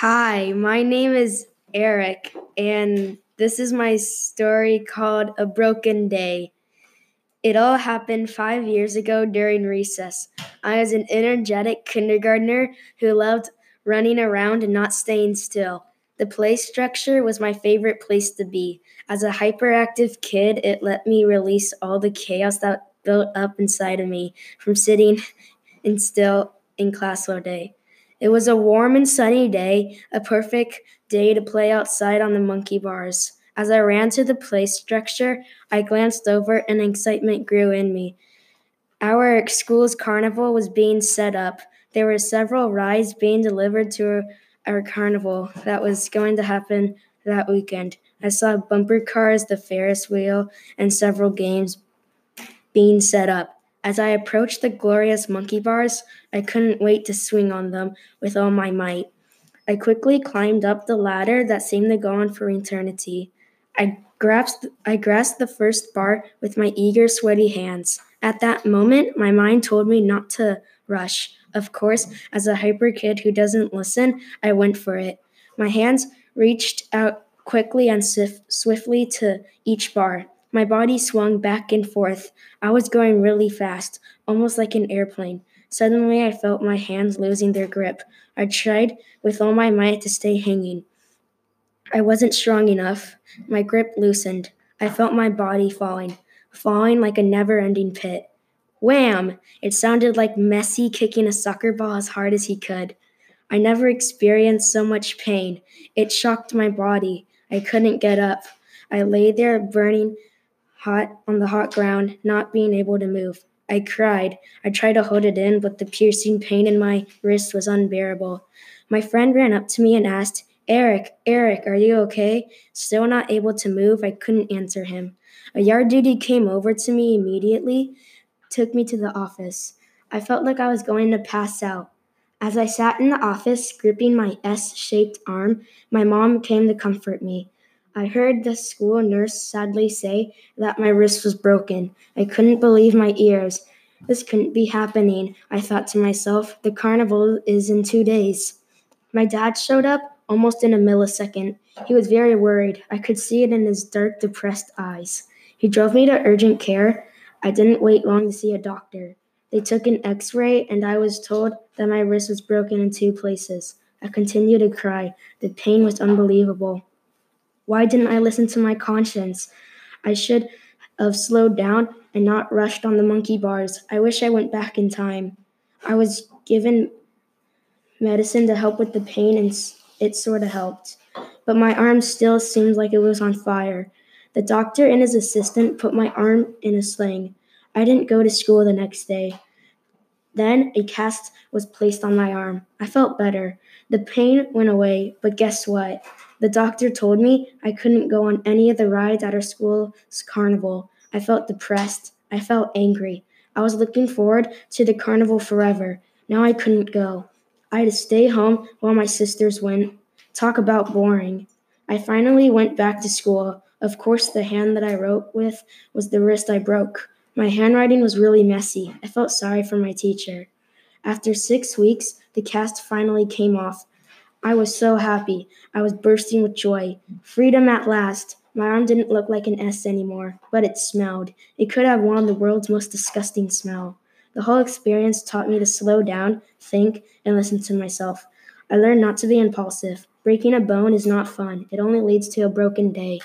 Hi, my name is Eric, and this is my story called A Broken Day. It all happened five years ago during recess. I was an energetic kindergartner who loved running around and not staying still. The play structure was my favorite place to be. As a hyperactive kid, it let me release all the chaos that built up inside of me from sitting and still in class all day. It was a warm and sunny day, a perfect day to play outside on the monkey bars. As I ran to the play structure, I glanced over and excitement grew in me. Our school's carnival was being set up. There were several rides being delivered to our carnival that was going to happen that weekend. I saw bumper cars, the Ferris wheel, and several games being set up. As I approached the glorious monkey bars, I couldn't wait to swing on them with all my might. I quickly climbed up the ladder that seemed to go on for eternity. I grasped, I grasped the first bar with my eager, sweaty hands. At that moment, my mind told me not to rush. Of course, as a hyper kid who doesn't listen, I went for it. My hands reached out quickly and swiftly to each bar. My body swung back and forth. I was going really fast, almost like an airplane. Suddenly, I felt my hands losing their grip. I tried with all my might to stay hanging. I wasn't strong enough. My grip loosened. I felt my body falling, falling like a never ending pit. Wham! It sounded like Messi kicking a soccer ball as hard as he could. I never experienced so much pain. It shocked my body. I couldn't get up. I lay there burning hot on the hot ground, not being able to move. I cried. I tried to hold it in, but the piercing pain in my wrist was unbearable. My friend ran up to me and asked, Eric, Eric, are you okay? Still not able to move, I couldn't answer him. A yard duty came over to me immediately, took me to the office. I felt like I was going to pass out. As I sat in the office, gripping my S shaped arm, my mom came to comfort me. I heard the school nurse sadly say that my wrist was broken. I couldn't believe my ears. This couldn't be happening, I thought to myself. The carnival is in two days. My dad showed up almost in a millisecond. He was very worried. I could see it in his dark, depressed eyes. He drove me to urgent care. I didn't wait long to see a doctor. They took an x ray, and I was told that my wrist was broken in two places. I continued to cry. The pain was unbelievable. Why didn't I listen to my conscience? I should have slowed down and not rushed on the monkey bars. I wish I went back in time. I was given medicine to help with the pain, and it sort of helped. But my arm still seemed like it was on fire. The doctor and his assistant put my arm in a sling. I didn't go to school the next day. Then a cast was placed on my arm. I felt better. The pain went away, but guess what? The doctor told me I couldn't go on any of the rides at our school's carnival. I felt depressed. I felt angry. I was looking forward to the carnival forever. Now I couldn't go. I had to stay home while my sisters went. Talk about boring. I finally went back to school. Of course, the hand that I wrote with was the wrist I broke. My handwriting was really messy. I felt sorry for my teacher. After six weeks, the cast finally came off. I was so happy. I was bursting with joy. Freedom at last. My arm didn't look like an S anymore, but it smelled. It could have won the world's most disgusting smell. The whole experience taught me to slow down, think, and listen to myself. I learned not to be impulsive. Breaking a bone is not fun, it only leads to a broken day.